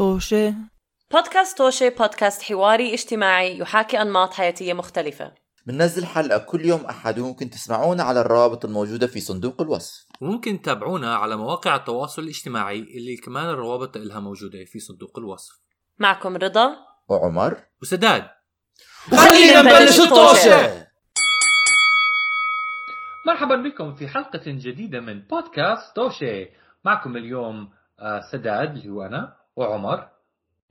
طوشة. بودكاست توشي بودكاست حواري اجتماعي يحاكي أنماط حياتية مختلفة. بننزل حلقة كل يوم أحد وممكن تسمعونا على الروابط الموجودة في صندوق الوصف. وممكن تتابعونا على مواقع التواصل الاجتماعي اللي كمان الروابط لها موجودة في صندوق الوصف. معكم رضا. وعمر. وسداد. خلينا نبلش الطوشة. مرحبا بكم في حلقة جديدة من بودكاست توشي معكم اليوم آه، سداد اللي هو أنا. وعمر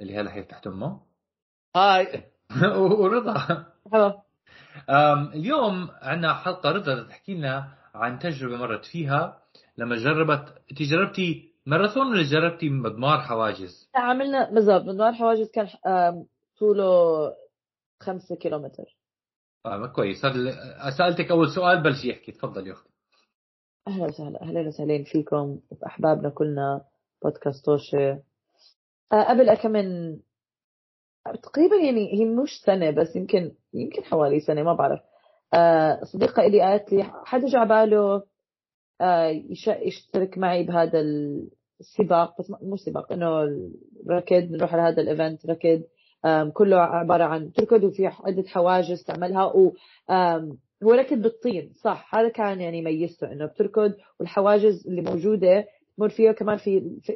اللي هلا حيفتح أمه. هاي. ورضا. اليوم عندنا حلقة رضا تحكي لنا عن تجربة مرت فيها لما جربت انت جربتي ماراثون ولا جربتي مضمار حواجز؟ عملنا بالضبط مدوار حواجز كان طوله خمسة كيلومتر. آه كويس. سألتك أول سؤال بلشي يحكي. تفضل يا أختي أهلا وسهلا. أهلا وسهلا فيكم وفي احبابنا كلنا. بودكاست توشي آه قبل كم من تقريبا يعني هي مش سنة بس يمكن يمكن حوالي سنة ما بعرف. آه صديقة إلي قالت لي حدا جا باله آه يش- يشترك معي بهذا السباق بس مو سباق إنه ركض نروح على هذا ال event ركض كله عبارة عن تركض وفي عدة حواجز تعملها و هو ركض بالطين صح؟ هذا كان يعني ميزته إنه بتركض والحواجز اللي موجودة تمر فيها كمان في في,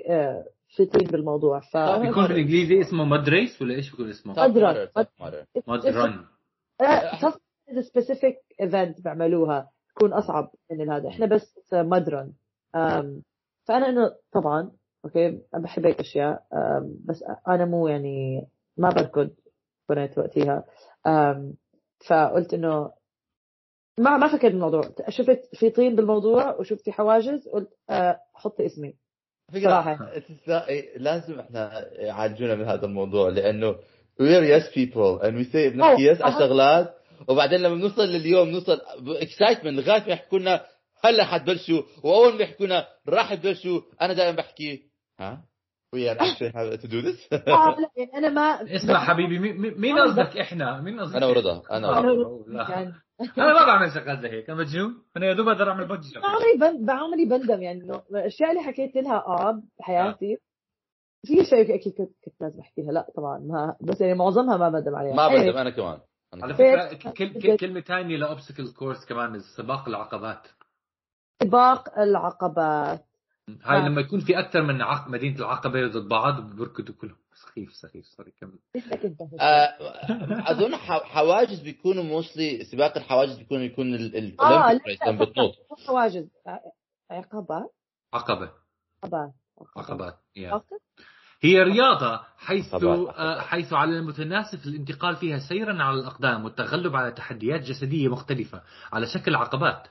آه، في طين بالموضوع ف بيكون بالإنجليزي اسمه mud race ولا إيش بيكون اسمه؟ أدرى. mud run specific event بيعملوها تكون أصعب من هذا. إحنا بس mud run فأنا إنه طبعا okay بحب هيك أشياء. بس أنا مو يعني ما بركض كنت وقتها. فقلت إنه ما ما فكرت بالموضوع. شفت في طين بالموضوع وشفت في حواجز قلت أه، حطي اسمي. صراحة. فكرة استثنائي لازم إحنا يعالجونا من هذا الموضوع لأنه we're yes people and we say بنحكي yes على. شغلات وبعدين لما بنوصل لليوم نوصل اكسايتمنت لغايه ما يحكوا لنا هلا حتبلشوا وأول ما يحكوا لنا راح تبلشوا أنا دائما بحكي ها we are actually have to do this. آه، لا يعني أنا ما اسمع حبيبي مي- مي- مين قصدك إحنا؟ مين قصدك؟ أنا ورضا أنا أنا ورضا. لا. يعني. أنا ما بعمل شغلات زي هيك أنا مجنون أنا يا دوب أقدر أعمل بادجت بعمري بن... بعمري بندم يعني إنه الأشياء اللي حكيت لها آه. بحياتي في شيء أكيد كنت كنت لازم احكيها لا طبعا ما بس يعني معظمها ما بندم عليها. ما بندم أنا كمان. أنا على كمان. فكرة كل كل كلمة ثانية لاوبستكل كورس كمان سباق العقبات. سباق العقبات. هاي آه. لما يكون في أكثر من عق... مدينة العقبة ضد بعض بركضوا كلهم. سخيف سخيف سوري كمل. آه، أظن حواجز بيكونوا موستلي سباق الحواجز بيكون يكون ال- ال- آه Olympic race لما بتنط حواجز ع- عقبات عقبة. عقبات عقبات هي رياضة حيث طبعاً. آه، حيث على المتناسف الانتقال فيها سيرا على الأقدام والتغلب على تحديات جسدية مختلفة على شكل عقبات.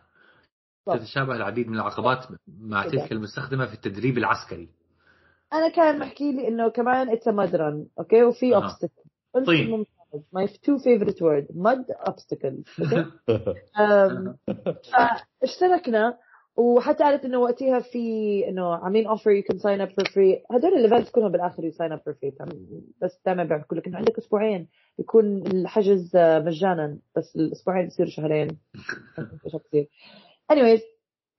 تتشابه العديد من العقبات مع. تلك المستخدمة في التدريب العسكري. أنا كان محكي لي إنه كمان اتس مدرن أوكي وفي. اوبستكل طين. تو فيفورت وورد مد اوبستكل أم، فاشتركنا وحتى قالت إنه وقتها في إنه عاملين اوفر يو كان ساين اب فور فري هدول الايفنتس كلهم بالآخر يو ساين اب فور فري بس دائما بيحكوا لك انه عندك أسبوعين يكون الحجز آه، مجانا بس الأسبوعين بصير شهرين. anyways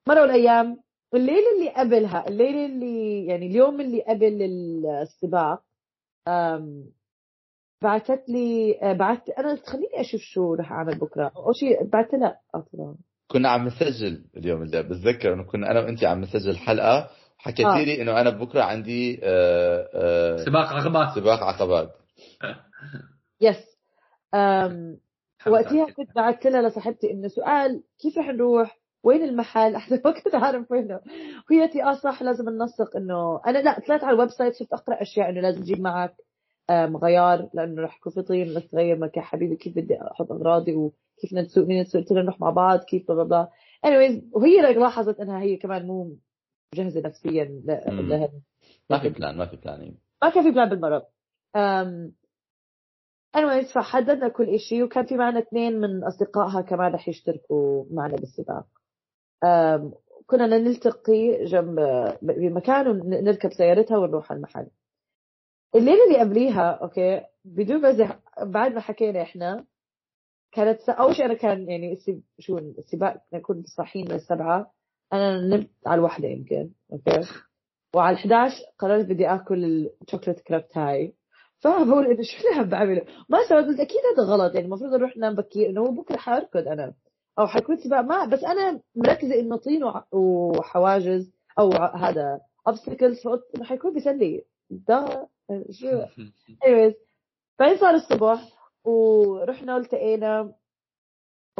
مروا الأيام الليلة اللي قبلها الليلة اللي يعني اليوم اللي قبل السباق أم، بعثت لي آه، بعثت أنا قلت خليني أشوف شو رح أعمل بكرة. أول شيء بعثت لها أصلا كنا عم نسجل اليوم اللي بتذكر إنه كنا أنا وانت عم نسجل حلقة وحكيتي آه. لي إنه أنا بكرة عندي آه، آه، سباق عقبات سباق عقبات yes وقتها كنت بعثت لها لصاحبتي إنه سؤال كيف رح نروح؟ وين المحل؟ إحنا ما كنت عارف وينه. وهي لي آه صح لازم ننسق إنه. أنا لا طلعت على ال website شفت أقرأ أشياء إنه لازم تجيب معك أم، غيار لأنه رح يكون في طين بس تغير مكان حبيبي كيف بدي أحط أغراضي وكيف بدنا نسوق مين نسوق قلت نروح مع بعض كيف بلا بلا anyways وهي لاحظت إنها هي كمان مو مجهزة نفسيا. لها ما في plan ما في planning ما كان في plan بالمرة. أم anyways فحددنا كل إشي وكان في معنا اثنين من أصدقائها كمان رح يشتركوا معنا بالسباق. كنا نلتقي جنب بمكان ونركب سيارتها ونروح على المحل الليلة اللي قبليها okay بدون مزح بعد ما حكينا إحنا كانت. أول شيء أنا كان يعني. شو السباق نكون صاحيين من السبعة أنا نمت على الوحدة يمكن okay وعلى 11 قررت بدي آكل ال chocolate crap تاعي فبقول إنه شو اللي عم بعمله؟ ما سويت قلت أكيد هذا غلط يعني المفروض أروح انام بكير انه بكرة حاركض أنا أو حيكون سباق ما بس أنا مركزة إنه طين وح- وحواجز أو هذا فقلت انه حيكون بيسلي. ده شو؟ anyways بعدين صار الصبح ورحنا والتقينا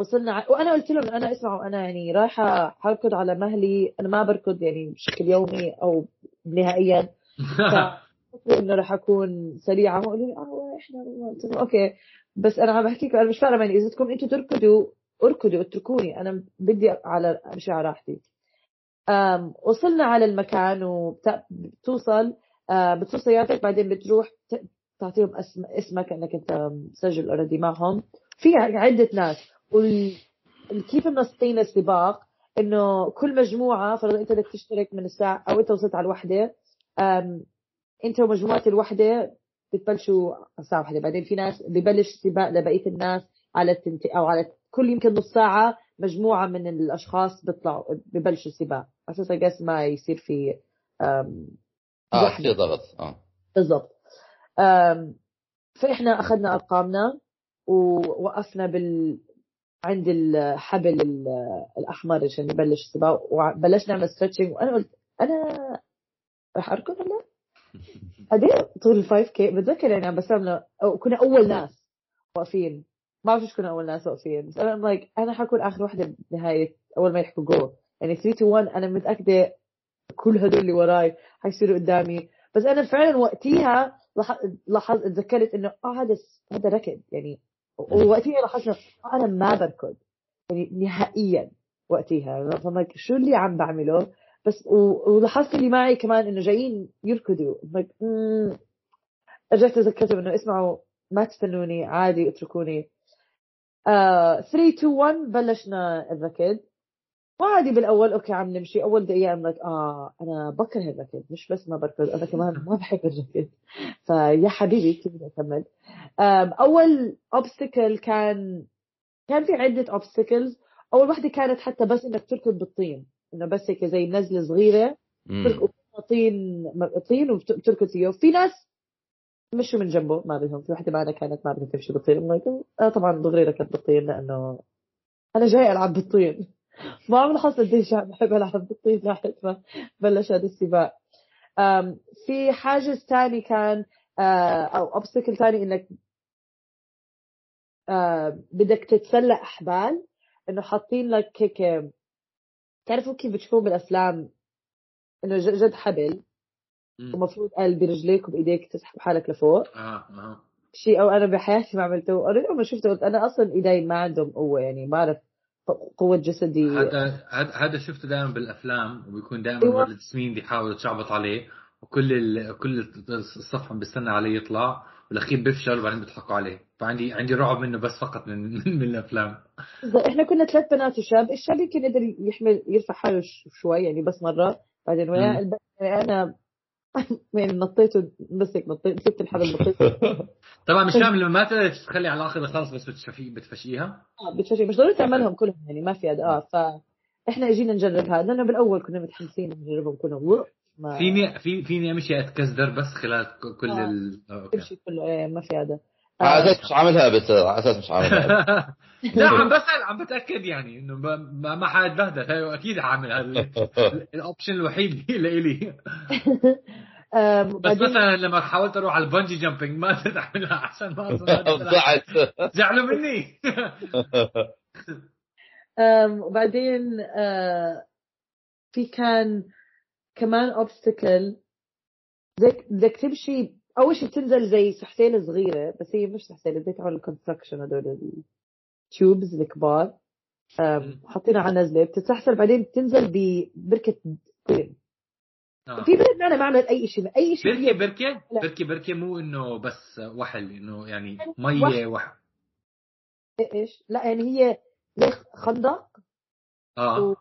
وصلنا. وأنا قلت لهم أنا اسمعوا أنا يعني رايحة حركض على مهلي. أنا ما بركض يعني بشكل يومي أو نهائيا. إنه رح أكون سريعة. هم قالوا لي آه إحنا قلت لهم أوكي. بس أنا عم بحكي لكم أنا مش فارقه معي إذا بدكم أنتم تركضوا اركضوا اتركوني أنا بدي على امشي على راحتي وصلنا على المكان وبتوصل بتصير سيارتك بعدين بتروح تعطيهم اسم اسمك إنك أنت مسجل اوريدي معهم. في عدة ناس وال كيف منسقين السباق؟ إنه كل مجموعة فرضا أنت بدك تشترك من الساعة أو أنت وصلت على الوحدة أنت ومجموعة الوحدة بتبلشوا على الساعة واحدة. بعدين في ناس ببلش سباق لبقية الناس على التنتي أو على كل يمكن نص ساعة مجموعة من الأشخاص بيطلعوا ببلشوا السباق على أساس ما يصير في آه. في ضغط آه. بالضبط. فإحنا أخذنا أرقامنا ووقفنا بال عند الحبل ال- الأحمر عشان نبلش السباق وبلشنا نعمل stretching وأنا قلت أنا رح أركض هلا قد طول ال 5 K بتذكر يعني عم أو كنا أول ناس واقفين. ما بعرف كنا أول ناس واقفين بس أنا like أنا حكون آخر وحده بنهايه أول ما يحكوا جو يعني 3 2 1 أنا متأكدة كل هدول اللي وراي حيصيروا قدامي. بس أنا فعلا وقتيها لاحظت اتذكرت إنه آه هذا هذا ركض. يعني ووقتها لاحظنا آه أنا ما بركض. يعني نهائيا وقتها فمك شو اللي عم بعمله؟ بس ولاحظت اللي معي كمان إنه جايين يركضوا. رجعت تذكرتهم إنه اسمعوا ما تستنوني عادي اتركوني. آه 3 2 1 بلشنا الركض وعادي بالأول okay عم نمشي. أول دقيقة I'm like آه أنا بكره الركض مش بس ما بركض أنا كمان ما بحب الركض فيا حبيبي كيف بدي اكمل أول obstacle كان كان في عدة obstacles أول وحدة كانت حتى بس إنك تركض بالطين. إنه بس هيك زي نزلة صغيرة. تركض طين طين وبتركض فيه. وفي ناس مشوا من جنبه ما بدهم في وحدة معنا كانت ما بدها تمشي بالطين آه طبعا دغري ركض بالطين لأنه أنا جاي ألعب بالطين ما عم لاحظ قديش بحب ألعب بالطين لحد ما بلش هذا السباق. في حاجز تاني كان آه، أو اوبستكل تاني إنك آه، بدك تتسلق أحبال. إنه حاطين لك هيك تعرفوا كيف بتشوفوا بالأفلام؟ إنه جد حبل. مم. ومفروض قال برجليك وبإيديك تسحب حالك لفوق آه آه شيء أو أنا بحياتي ما عملته أنا لما شفته قلت أنا أصلا إيدي ما عندهم قوة يعني ما أعرف قوة جسدي هذا هذا شفته دائما بالأفلام وبيكون دائما أيوة. ولد سمين بيحاول يتشعبط عليه وكل ال... كل الصف عم بيستنى عليه يطلع والأخير بيفشل وبعدين بيضحكوا عليه فعندي عندي رعب منه بس فقط من من, من الافلام. إحنا كنا ثلاث بنات وشاب الشاب يمكن قدر يحمل يرفع حاله شوي يعني بس مرة بعدين يعني أنا يعني نطيته بس هيك نطيت سبت الحبل نطيت طبعا مش لما ما تقدر تخلي على الآخر خلص بس بتشفي بتفشيها. آه، بتفشي. مش ضروري تعملهم كلهم يعني ما في آه فاحنا اجينا نجرب هذا. لأنه بالأول كنا متحمسين نجربهم كلهم. ما فيني في فيني امشي اتكزدر بس خلال كل آه. ال آه، أوكي. تمشي كله إيه ما في هذا. على آه، أساس مش عاملها بس على أساس مش عاملها لا عم بسال عم بتأكد يعني إنه ب- ما ما حاتبهدل هي أكيد حاعمل هذا ال- ال option الوحيد لإلي. بس مثلا لما حاولت أروح على ال bungee jumping ما قدرت أعملها عشان ما. ضعت زعلوا مني. وبعدين آه، في كان كمان obstacle بدك تمشي أول شيء بتنزل زي سحسينه صغيرة بس هي مش سحسينه بدك تعمل ال construction هدول التيوبز الكبار. حاطينها على نزلة بتتسحسر بعدين بتنزل ببركه طين آه. في بلد معنا ما عملت أي شيء أي شيء بركة بركة؟ لا. بركة بركة مو إنه بس وحل إنه يعني مية وحل. إيش؟ لا يعني هي زي خندق. آه.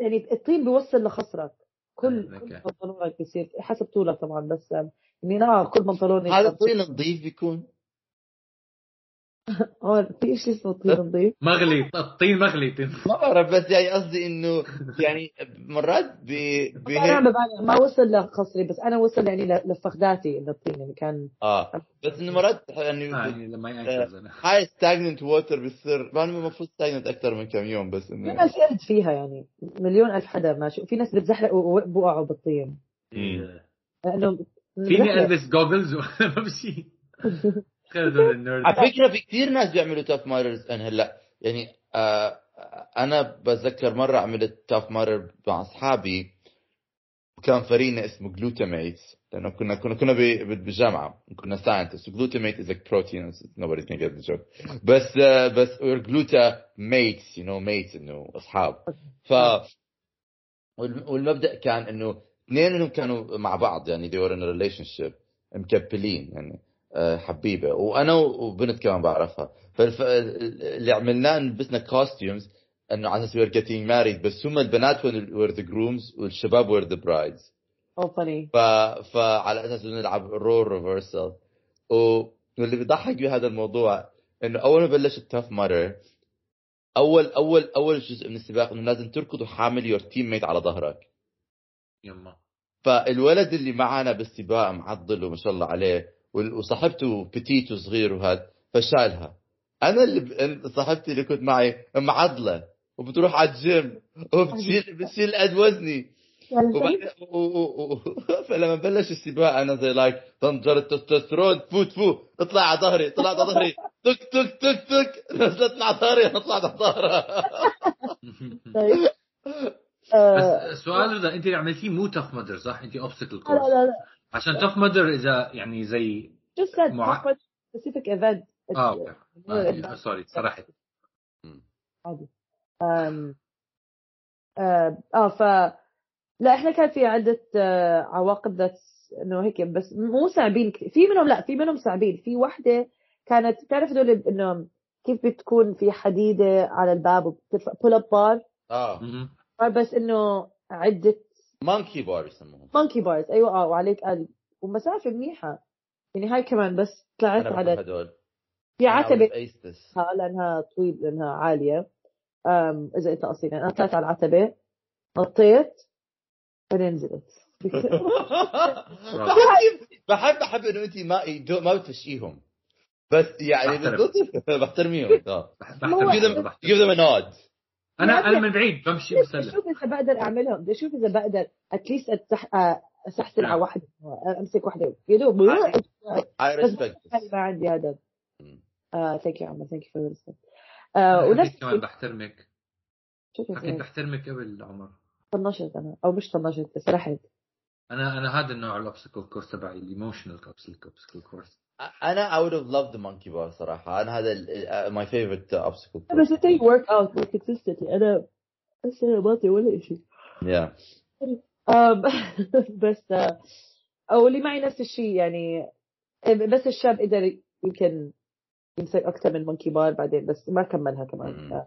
يعني الطين بيوصل لخصرك. كل آه، كل بيصير حسب طولك طبعا بس آم، آه كل بنطلون هذا الطين نظيف بيكون. آه في شيء اسمه طين نظيف. مغلي. الطين مغلي. ما بعرف بس يعني قصدي إنه يعني مرات ب أنا ما وصل لقصري بس أنا وصل يعني لفخداتي إنه الطين يعني كان آه. بس إنه مرات يعني يعني لما أنا. هاي stagnant water بتصير ما المفروض stagnant أكثر من كم يوم بس في انه ناس قرد فيها يعني مليون ألف حدا ماشي وفي ناس بتزحلق وبوقعوا بالطين. مم. لأنه فيني. البس goggles وأنا بمشي على فكرة في كثير ناس بيعملوا Tough Mudders أنا هلأ يعني آه أنا بتذكر مرة عملت Tough Mudder مع أصحابي كان فريقنا اسمه glutamate لأنه كنا كنا كنا بالجامعة كنا scientists glutamate is protein nobody can get the joke. بس آه بس we're glutamates you know mates إنه أصحاب. ف والم- والمبدأ كان إنه اثنين منهم كانوا مع بعض يعني they were in a relationship مكبلين يعني آه، حبيبة. وأنا وبنت كمان بعرفها. فاللي عملناه لبسنا costumes إنه على أساس we're getting married بس هم البنات were the grooms والشباب were the brides so funny ف... فعلى أساس نلعب role reversal واللي بيضحك بهذا الموضوع إنه أول ما بلش ال Tough Mudder اول اول أول جزء من السباق إنه لازم تركض وحامل your teammate على ظهرك. يما. فالولد اللي معنا بالسباق معضل وما شاء الله عليه وصاحبته petite وصغير وهذا فشالها. أنا اللي. صاحبتي اللي كنت معي معضلة وبتروح على الجيم وبتشيل بتشيل قد وزني. و... و... فلما بلش السباق أنا زي like طنجره التستوستيرون تفوت فوت اطلع على ظهري طلعت على ظهري. تك تك تك تك نزلت على ظهري أنا طلعت على ظهرها آه، بس سؤال رضا أنت اللي عملتيه مو Tough Mudder صح؟ أنت obstacle لا course لا لا. عشان Tough Mudder إذا يعني زي just said مع- specific event. آه okay. آه، sorry سرحت عادي. أم... آه, آه ف لا إحنا كان في عدة آه عواقب ذات إنه هيك بس مو صعبين كثير. في منهم لا في منهم صعبين. في وحدة كانت تعرف هدول إنه كيف بتكون في حديدة على الباب وبترفع pull-up bar آه. بس إنه عدة مونكي بار يسموهم. مونكي بارز أيوه آه وعليك قلب ومسافة منيحة. يعني هاي كمان بس طلعت على هدول. في عتبة. ايستس ها لأنها طويل لأنها عالية. أم إذا أنت اصيل يعني أنا طلعت على العتبه نطيت. بعدين نزلت. بحب بحب إنه انت ما ما بتفشيهم بس يعني. بالضبط. بحترميهم. آه. بحترم. هو- give them بحترم. give them a nod. أنا أنا من بعيد بمشي بسلم أشوف إذا بقدر أعملهم بدي أشوف إذا بقدر at least أتسح... أ- اسحسن على واحدة أمسك واحدة يا دوب. هاي this. ما عندي هذا. thank you عمر thank you for أنا ونفس كمان بحترمك. كنت بحترمك قبل عمر. طنشت أنا أو مش طنشت بس رحت. أنا أنا هذا النوع ال obstacle course تبعي ال emotional obstacle course أنا I would have loved the monkey bar صراحة أنا هذا my favorite uh, obstacle بس انت work out consistently أنا بس أنا باطي ولا شيء yeah. آم، بس أو اللي معي نفس الشيء يعني بس الشاب قدر يمكن يمسك أكثر من monkey bar بعدين بس ما كملها كمان ما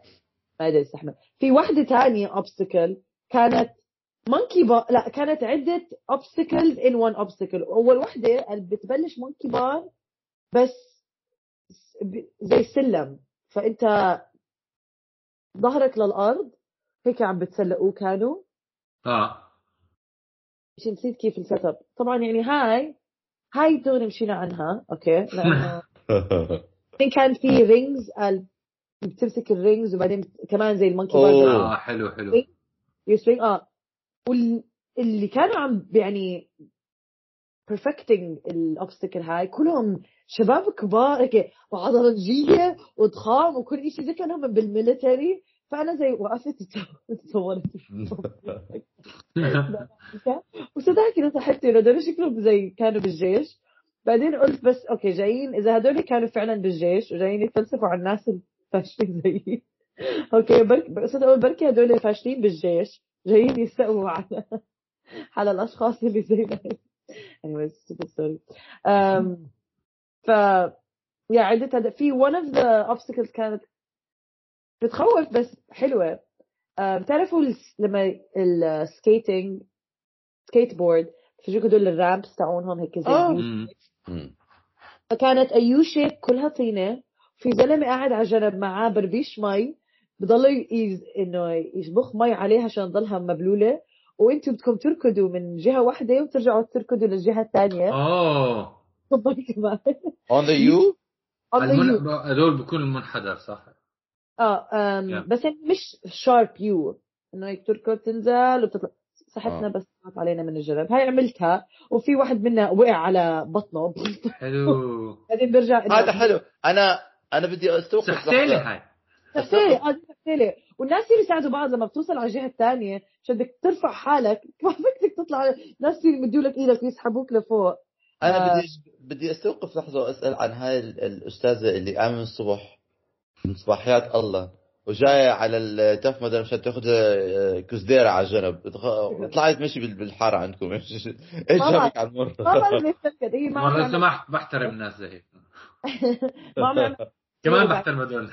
قدر يستحمل في واحدة تانية obstacle كانت monkey bar لا كانت عدة obstacles in one obstacle. اول وحدة بتبلش monkey bar بس زي سلم فأنت ظهرك للأرض هيك عم بتسلقوه كانوا. آه. مش نسيت كيف ال setup. طبعا يعني هاي هاي دغري مشينا عنها okay؟ لأنه كان في rings بتمسك ال rings وبعدين كمان زي ال monkey آه حلو حلو. ي swing آه. واللي كانوا عم يعني perfecting ال obstacle هاي كلهم شباب كبار هيك وعضلجيه وضخام وكل شيء زي كأنهم بال military. فأنا زي وقفت تصورت وصدق كده صحيت إنه هدول شكلهم زي كانوا بالجيش. بعدين قلت بس okay جايين. إذا هدول كانوا فعلا بالجيش وجايين يتفلسفوا على الناس الفاشلين زيي okay صدق بركي هدول فاشلين بالجيش جايين يستقوا على على الأشخاص اللي زينا anyways stupid story. Um, ف yeah عدة هذا في one of the obstacles كانت بتخوف بس حلوة. بتعرفوا لما ال skating skateboard بتجيك هدول ال ramps تاعونهم هيك زي آه. فكانت a U shape كلها طينة. في زلمة قاعد على جنب معاه بربيش مي. بضل يز... إنه يشبخ مي عليها عشان تضلها مبلولة. وأنتم بدكم تركضوا من جهة واحدة وترجعوا تركضوا للجهة الثانية. on the you المن... هذول بكون المنحدر صح. آه أم Yeah. بس يعني مش شارب يو إنه هيك تركض تنزل وبتطلع صحتنا آه. بس طلعت علينا من الجرب هاي عملتها وفي واحد منا وقع على بطنه. حلو. بعدين بيرجع هذا حلو. أنا أنا بدي أستوقف سحتيلي. هاي. سحتيلي آه سحتيلي والناس يصيروا يساعدوا بعض لما بتوصل على الجهه الثانية عشان بدك ترفع حالك. ما بدك تطلع. ناس يمدوا لك إيدك ويسحبوك لفوق. أنا آه. بدي بدي أستوقف لحظة وأسأل عن هاي ال- الأستاذة اللي قام من الصبح من صباحيات الله وجاية على التف مدرسة مشان تاخذ آه، كزديره على جنب طلعت مشي بال- بالحارة عندكم. إيش. جابك على المر ما هي ما سمحت بحترم الناس زي هيك. كمان بحترم هذول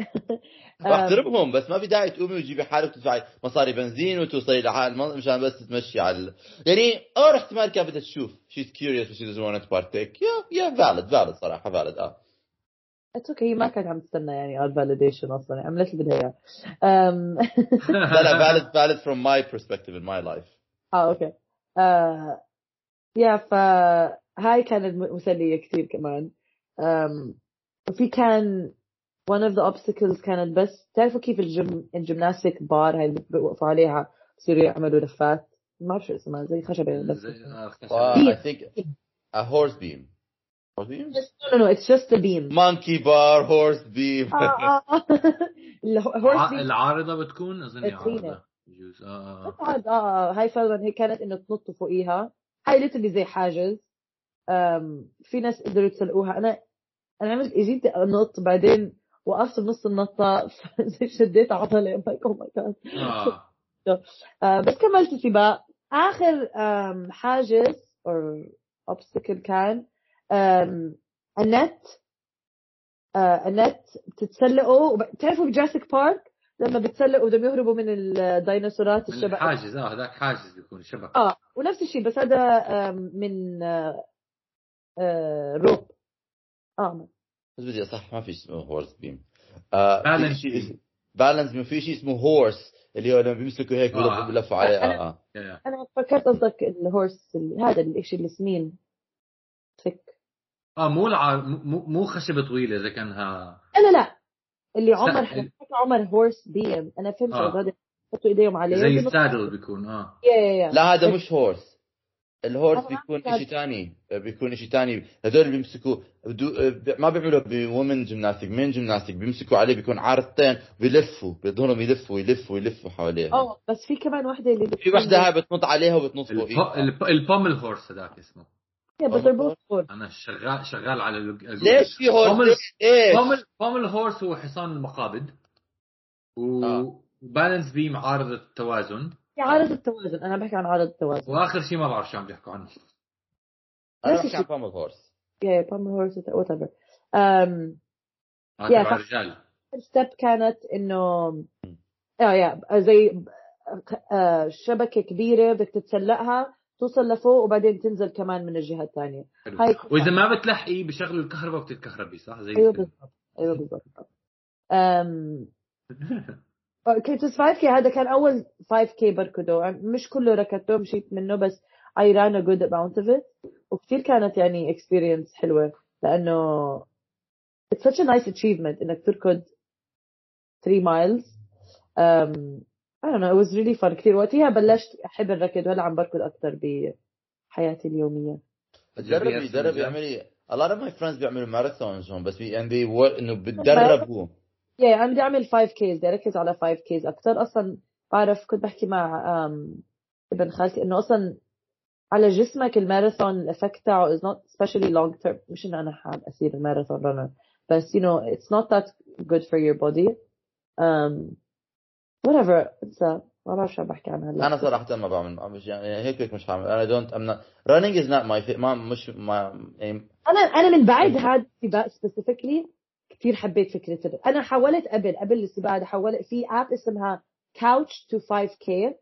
بحترمهم بس ما في داعي تقومي وتجيبي حالك وتدفعي مصاري بنزين وتوصلي لحال مشان بس تمشي على ال... يعني or احتمال كانت بدها تشوف. But she doesn't want to partake. Yeah yeah valid valid صراحة valid آه. it's okay هي ما كانت عم تستنى يعني our validation أصلا. يعني عملت اللي بدها إياه. لا لا valid valid from my perspective in my life. آه okay آه يا فهاي كانت م- مسلية كثير كمان. أم، وفي كان one of the obstacles كانت بس تعرفوا كيف ال gym ال gymnastic bar هاي اللي بيوقفوا عليها؟ بصيروا يعملوا لفات ما بعرف شو اسمها زي خشبة بس. زي- آه، I think a horse beam. Horse beam? No no no it's just a beam. Monkey bar horse beam. آه آه ال horse ع- beam. العارضة بتكون؟ أظن يجوز آه آه. بعد آه هاي فعلا هي كانت إنه تنط فوقيها. هاي literally زي حاجز. في ناس قدروا يتسلقوها. أنا أنا عملت اجيت أنط بعدين وقفت بنص النطة شديت عضله like oh my God بس كملت السباق آخر حاجز أو obstacle كان النت. آه، النت بتتسلقوا بتعرفوا بجراسيك بارك؟ لما بتسلقوا بدهم يهربوا من الديناصورات الشبك الحاجز آه هذاك حاجز بيكون شبك آه ونفس الشيء بس هذا من آه، آه، روب. آه بس بدي اصح ما في اسمه هورس بيم آه. بالانس بيم في شيء اسمه هورس اللي هو لما بيمسكوا هيك آه. بيلفوا بيلفوا عليه. آه آه. أنا فكرت قصدك الهورس اللي- هذا الشيء السمين تك آه مو العار مو مو خشبة طويلة إذا كانها لا لا لا. اللي عمر. حكى عمر هورس بيم أنا فهمت آه. هذا يحطوا إيديهم عليه. زي السادل بيكون آه. يا يا يا. لا هذا مش هورس الهورس بيكون. شيء ثاني بيكون شيء ثاني هذول اللي بيمسكوا بدو... ما بيعملوا بومن جيمناستيك مين جيمناستيك بيمسكوا عليه بيكون عارضتين بيلفوا بيضلهم يلفوا يلفوا يلفوا حواليه آه بس في كمان وحدة اللي في وحدة هاي بتنط عليها وبتنط الب- فوقيها. الب- البومل هورس هذاك اسمه. أنا شغال شغال على الوج- ليش في horse؟ pommel ليش؟ إيش؟ بومل بومل هورس هو حصان المقابض. و آه. balance beam عارض التوازن. عارض التوازن أنا بحكي عن عارض التوازن. وآخر شيء ما بعرف شو عم بيحكوا عنه. أنا نفس بحكي عن الشيء. بومل هورس يا يا بام هورس وات ايفر um آه، yeah. الرجال. ستيب كانت إنه آه yeah زي آه، شبكة كبيرة بدك تتسلقها توصل لفوق وبعدين تنزل كمان من الجهة الثانية. حلو. هاي وإذا ما بتلحقي بشغلوا الكهرباء وبتتكهربي صح؟ زي أيوه بالضبط أيوه بالضبط. أم... كنت 5K هذا كان أول 5K بركضه. مش كله ركضته مشيت منه بس I ran a good amount of it. وكثير كانت يعني experience حلوة لأنه it's such a nice achievement إنك تركض 3 miles. Um, I don't know it was really fun. كثير وقتها بلشت أحب الركض وهلا عم بركض أكثر بحياتي اليومية. جربي جربي اعملي a lot of my friends بيعملوا marathons هون بس بي and they work إنه بتدربوا. Yeah عم بدي أعمل 5Ks بدي أركز على 5Ks أكثر أصلا بعرف كنت بحكي مع ابن خالتي إنه أصلا على جسمك الماراثون ال effect تاعه is not especially long term. مش إنه أنا حاب أصير ماراثون runner بس you know it's not that good for your body. um whatever. It's a ما بعرف شو عم بحكي عنها هلا. أنا صراحة ما بعمل مش يعني هيك هيك مش هعمل I don't um is not my fit ما مش ما يعني أنا أنا من بعد هذا السباق specifically كثير حبيت فكرة أنا حولت قبل قبل السباق هذا حولت في app اسمها couch to 5k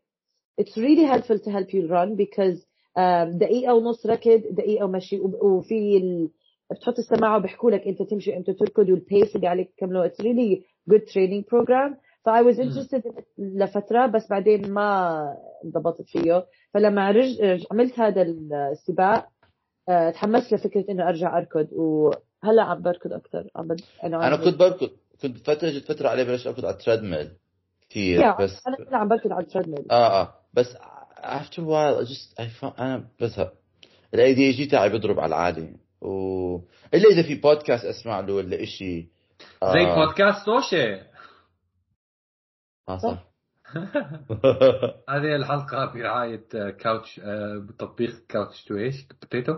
it's really helpful to help you run because um, دقيقة ونص ركض دقيقة ومشي وفي ال بتحط السماعة وبيحكوا لك أنت تمشي إمتى تركض وال pace اللي عليك تكمله it's really good training program ف I was interested لفترة بس بعدين ما انضبطت فيه. فلما رج... عملت هذا السباق آه، تحمست لفكرة إنه أرجع أركض وهلا عم بركض أكثر عم بد... أنا كنت بركض. كنت فترة جت فترة علي بلشت اركض على ال treadmill كثير بس أنا هلا عم بركض على التريدميل آه آه. بس after a while I just I found أنا بزهق ال ADHD تاعي بيضرب على العالي و إلا إذا في بودكاست أسمع له ولا شيء زي بودكاست توشي آه صح. هذه الحلقة برعايه آه، كاوتش آه، بتطبيق كاوتش تو إيش؟ بوتيتو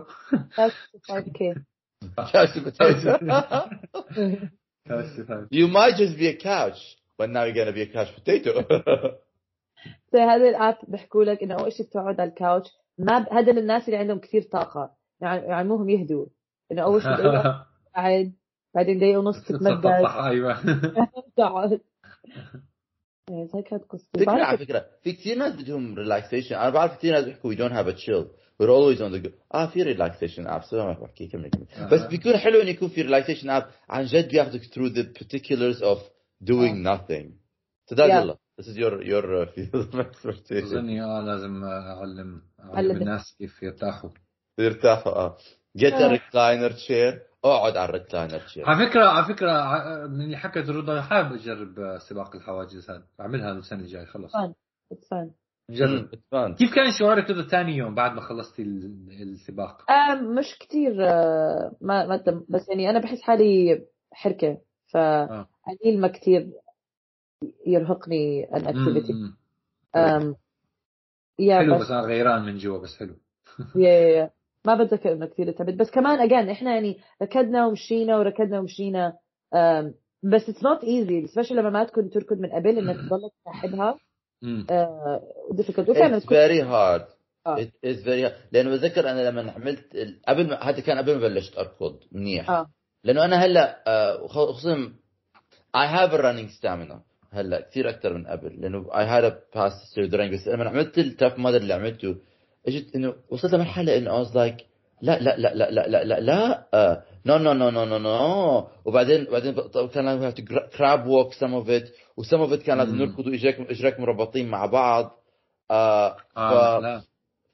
5k Couch potato. you might just be a couch but now you're gonna be a couch potato. زي هذا الآب بيحكوا لك إنه أول شيء بتقعد على الكاوتش. ما ب... هذا للناس اللي عندهم كثير طاقة. يعني يعلموهم يهدوا. إنه أول شيء قاعد بعدين دقيقة ونص تتمدد أيوه. تقعد. إيه، هيك كانت قصتي على فكرة في كثير ناس بدهم ريلاكسيشن أنا بعرف كثير ناس بيحكوا we don't have a chill. We're always on the go. آه في relaxation app so ما بحكي كمل كمل بس بيكون حلو إنه يكون في relaxation app عن جد بياخذك through the particulars of doing nothing. سداد Yeah. يلا this is your your uh, field of expertise. اظني آه لازم أعلم. علم. اعلم الناس كيف يرتاحوا. ترتاحوا آه. Get a آه. recliner chair. أقعد على ال recliner chair. على فكرة على فكرة من اللي حكت رضا حابب أجرب آه، سباق الحواجز هذا. أعملها السنة الجاية خلص fun it's fun fun. كيف كان شعورك رضا ثاني يوم بعد ما خلصتي ال- السباق؟ آه مش كتير آه ما ما تم- بس يعني أنا بحس حالي حركة آه. فقليل ما كتير يرهقني ال activity. أم yeah حلو بس بس أنا غيران من جوا بس حلو yeah yeah yeah. ما بتذكر إنه كثير تعبت بس كمان اجان إحنا يعني ركضنا ومشينا وركضنا ومشينا بس it's not easy especially لما ما تكون تركض من قبل إنك تضلك ساحبها مم. ديفيكولت وفعلا فيري هارد اتس فيري لأنه بتذكر أنا لما عملت قبل ما هذا كان قبل ما بلشت أركض منيح. آه. لأنه أنا هلأ آه، خصوصا I have running stamina هلأ كثير أكثر من قبل. لأنه I had passed through the بس لما عملت ال Tough Mudder اللي عملته إجت إنه وصلت لمرحلة إنه I was like لا لا لا لا لا لا لا لا آه، no no no no no no. وبعدين بعدين كان لازم have to gra- crab walk some of it. و some of it كان لازم. نركض واجراك اجراك مربطين مع بعض. آه آه ف... لا.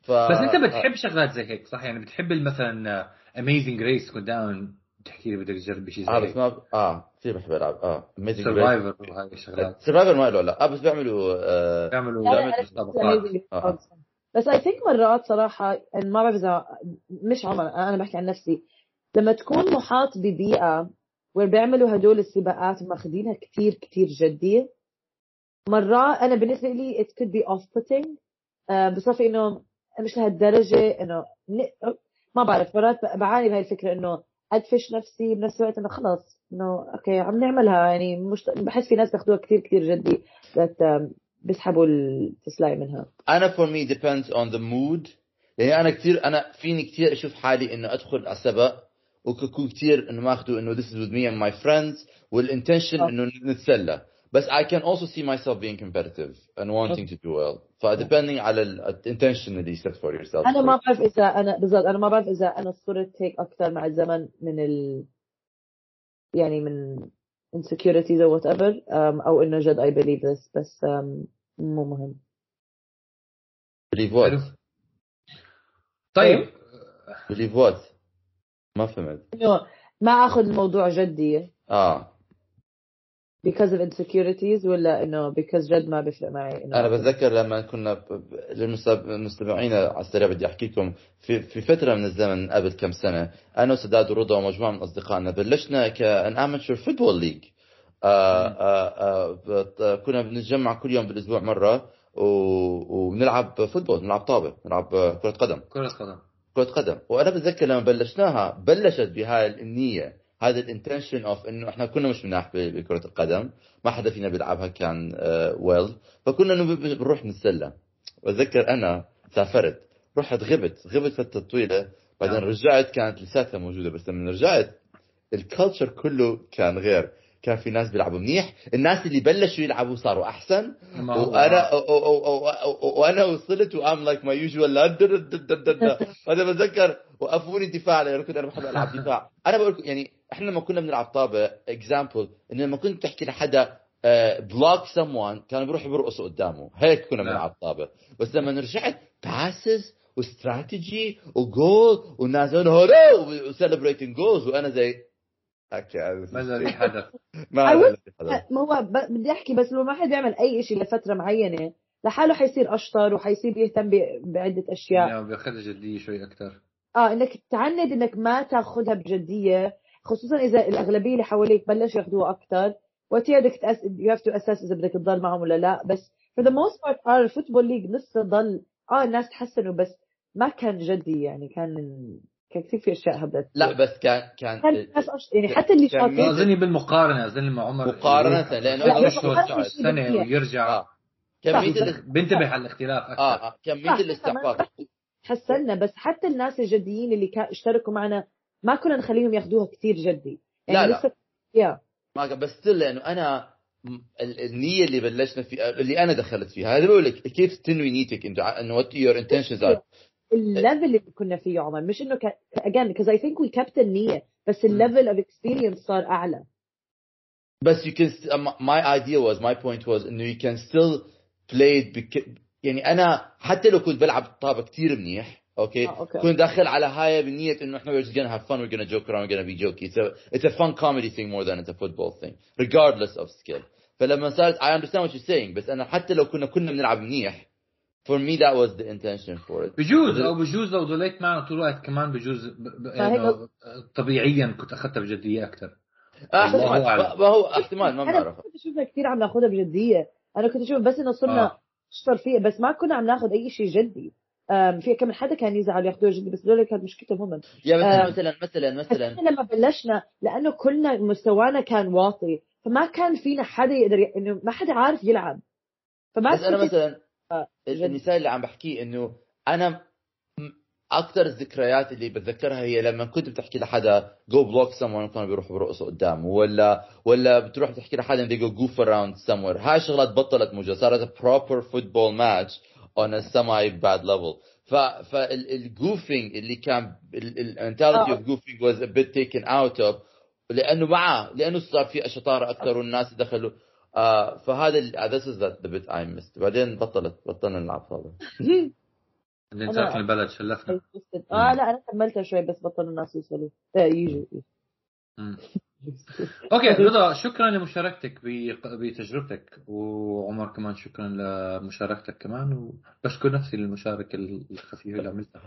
ف... بس أنت بتحب شغلات زي هيك صح يعني بتحب مثلا Amazing Race كنت دائما تحكي لي بدك تجرب شيء زي آه بس هيك. ما ب... آه كثير بحب ألعب آه Amazing Survivor وهاي الشغلات. Survivor ما له لا. آه بس بيعملوا آه بيعملوا مسابقات amazing. آه. بس I think مرات صراحة ما بعرف إذا مش عمر أنا بحكي عن نفسي. لما تكون محاط ببيئة وين بيعملوا هدول السباقات ماخذينها كثير كثير جدية مرات أنا بالنسبة لي could be off putting آه بصفي إنه مش لهالدرجة إنه ما بعرف مرات بعاني بهاي الفكرة إنه أدفش نفسي بنفس الوقت إنه خلص إنه أوكي عم نعملها يعني مش بحس في ناس بياخذوها كثير كثير جدي بيسحبوا التسلاي منها أنا for me depends on the mood. يعني أنا كثير أنا فيني كثير أشوف حالي إنه أدخل على سبق وكون كثير إنه ماخذه إنه this is with me and my friends والintention آه. إنه نتسلى. بس I can also see myself being competitive and wanting to do well. ف depending على ال intention اللي you set for yourself. أنا ما بعرف إذا أنا بالضبط أنا ما بعرف إذا أنا صرت هيك أكثر مع الزمن من ال يعني من insecurities or whatever um, أو انه جد I believe this بس um, مو مهم believe what. طيب believe what ما فهمت ما اخذ الموضوع جدي آه because of insecurities ولا إنه because جد ما بيفرق معي أنا بتذكر لما كنا للمستمعين على السريع بدي أحكي لكم في في فترة من الزمن قبل كم سنة أنا وسداد ورضا ومجموعة من أصدقائنا بلشنا كان amateur football league كنا بنتجمع كل يوم بالأسبوع مرة و- وبنلعب football نلعب طابه نلعب كرة قدم. كرة قدم. كرة قدم. وأنا بتذكر لما بلشناها بلشت بهاي النية هذا ال intention of إنه إحنا كنا مش مناح ب- بكرة القدم ما حدا فينا بيلعبها كان well فكنا ب- ب- بنروح نتسلى. بتذكر أنا سافرت رحت غبت غبت فترة طويلة بعدين نعم. رجعت كانت لساتها موجودة بس لما رجعت ال culture كله كان غير. كان في ناس بيلعبوا منيح. الناس اللي بلشوا يلعبوا صاروا أحسن. وأنا وأنا وصلت و I'm like my usual أنا بتذكر وقفوني دفاع لأنه كنت أنا بحب ألعب دفاع. أنا بقول لكم يعني إحنا لما كنا بنلعب طابة example إنه لما كنت تحكي لحدا block someone كانوا بيروحوا بيرقصوا قدامه. هيك كنا نعم. بنلعب طابة. بس لما رجعت passes و strategy و goal والناس هولو و celebrating goals وأنا زي ما الذي حدث. ما حدث. هو بدي أحكي بس لو ما حد بيعمل أي شيء لفترة معينة. لحاله حيصير أشطر وحيصير يهتم بعدة أشياء. يعني بياخذها جدية شوي أكثر آه إنك تعند إنك ما تاخذها بجدية خصوصا إذا الأغلبية اللي حواليك بلشوا ياخذوها أكثر وقتها بدك تأس... you have to assess إذا بدك تضل معهم ولا لا. بس for the most part آه الفوتبول ليج لسه ضل آه الناس تحسنوا بس ما كان جدي يعني كان كان كثير في أشياء هبلت. لا بس كان كان. يعني حتى اللي كان شاطرين. اظني بالمقارنة اظني مع عمر مقارنة، لأنه لا اشهر سنه. ويرجع. كمية صح. ال- بنتبه على الاختلاف أكثر. آه آه، كمية صح، الاستحقاق حسنا بس حتى الناس الجديين اللي كا... اشتركوا معنا ما كنا نخليهم ياخذوها كثير جدي. يعني لا، لا. لسه يا. ما بس لأنه أنا النية اللي بلشنا فيها اللي أنا دخلت فيها هذا بقول لك كيف تنوي نيتك انه what your intentions are الليفل اللي كنا فيه عمر مش انه ك... again because I think we kept النية بس الليفل of experience صار اعلى بس you can st- uh, my idea was my point was انه you can still play it بك... يعني أنا حتى لو كنت بلعب طابه كثير منيح أوكي آه، أوكي. كنت داخل على هاي بنيه انه إحنا we're just gonna have fun we're gonna joke around we're gonna be jokey it's a it's a fun comedy thing more than it's a football thing regardless of skill فلما صارت I understand what you're saying بس أنا حتى لو كنا كنا بنلعب منيح for me that was the intention for it بجوز أو بجوز لو ضليت معنا طول الوقت كمان بجوز طبيعيا كنت أخذتها بجدية أكثر آه، احتمال. ما هو احتمال ما أنا بنعرف كنت اشوفها كثير عم ناخذها بجدية أنا كنت أشوف بس إنه صرنا آه. فيها بس ما كنا عم ناخذ أي شيء جدي في كم حدا كان يزعل ياخذوها جدي بس دول كانت مشكلتهم هم يا مثلا آه. مثلا مثلا مثلا لما بلشنا لأنه كلنا مستوانا كان واطي فما كان فينا حدا يقدر ي... إنه ما حدا عارف يلعب فما بس أنا مثلا. المثال اللي عم بحكيه إنه أنا أكثر الذكريات اللي بتذكرها هي لما كنت بتحكي لحدا go block someone كانوا بيروحوا بيرقصوا قدامه ولا ولا بتروح بتحكي لحدا they go goof around somewhere. هاي شغلات بطلت موجودة صارت proper football match on a semi bad level. ف فال goofing اللي كان المنتاليتي آه. اوف جوفينج was a bit taken out of لأنه معاه لأنه صار في شطاره أكثر والناس دخلوا. آه فهذا is the, the bit I missed. بعدين بطلت بطلنا نلعب طابه بعدين تركنا البلد شلفنا آه لا أنا كملتها شوي بس بطلوا الناس يوصلوا آه، يجوا. أوكي رضا شكرا لمشاركتك ب- بتجربتك. وعمر كمان شكرا لمشاركتك كمان. وبشكر نفسي للمشاركة الخفيفة اللي عملتها.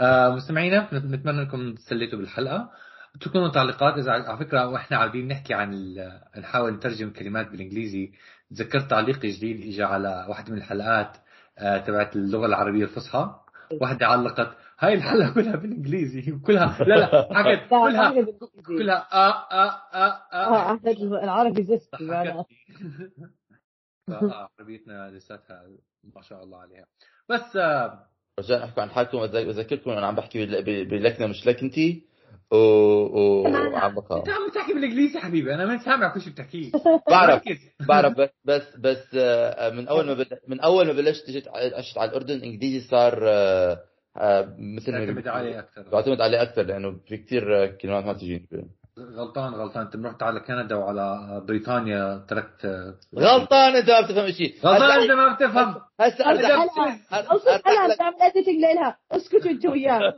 آه مستمعينا نتمنى انكم تسليتوا بالحلقة. تكونوا تعليقات إذا على فكرة وإحنا قاعدين نحكي عن ال- نحاول نترجم كلمات بالإنجليزي. تذكرت تعليق جديد اجى على واحدة من الحلقات آه تبعت اللغة العربية الفصحى. واحدة علقت هاي الحلقة كلها بالإنجليزي. وكلها لا لا حكت كلها. كلها آ آ آ آه. آ عهد العربي زفت عربيتنا لساتها ما شاء الله عليها. بس آه، رجاء أحكوا عن حالكم. واذكركم أنا عم بحكي بلكنة مش لكنتي. و... و... وعم بقى انت عم تحكي بالانجليزي حبيبي أنا ما سامع كل شيء بتحكيه بعرف. بعرف بس بس بس آه، من اول ما بل... من اول ما بلشت جيت عشت على الاردن انجليزي صار آه، آه، مثل ما تعتمد عليه أكثر بعتمد عليه أكثر لأنه في كثير كلمات ما بتجيني غلطان غلطان انت رحت على كندا وعلى بريطانيا تركت آه، غلطان انت ما بتفهم شيء غلطان انت ما بتفهم هسه ارجع حلقه لك بتعمل editing لها اسكتوا أنتوا وياه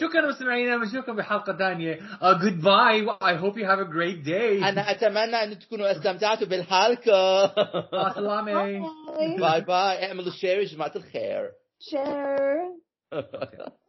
شكرا مستمعينا بنشوفكم بحلقة ثانية. goodbye I hope you have a great day أنا أتمنى أن تكونوا استمتعتوا بالحلقة. مع السلامة. bye bye اعملوا share يا جماعة الخير. شير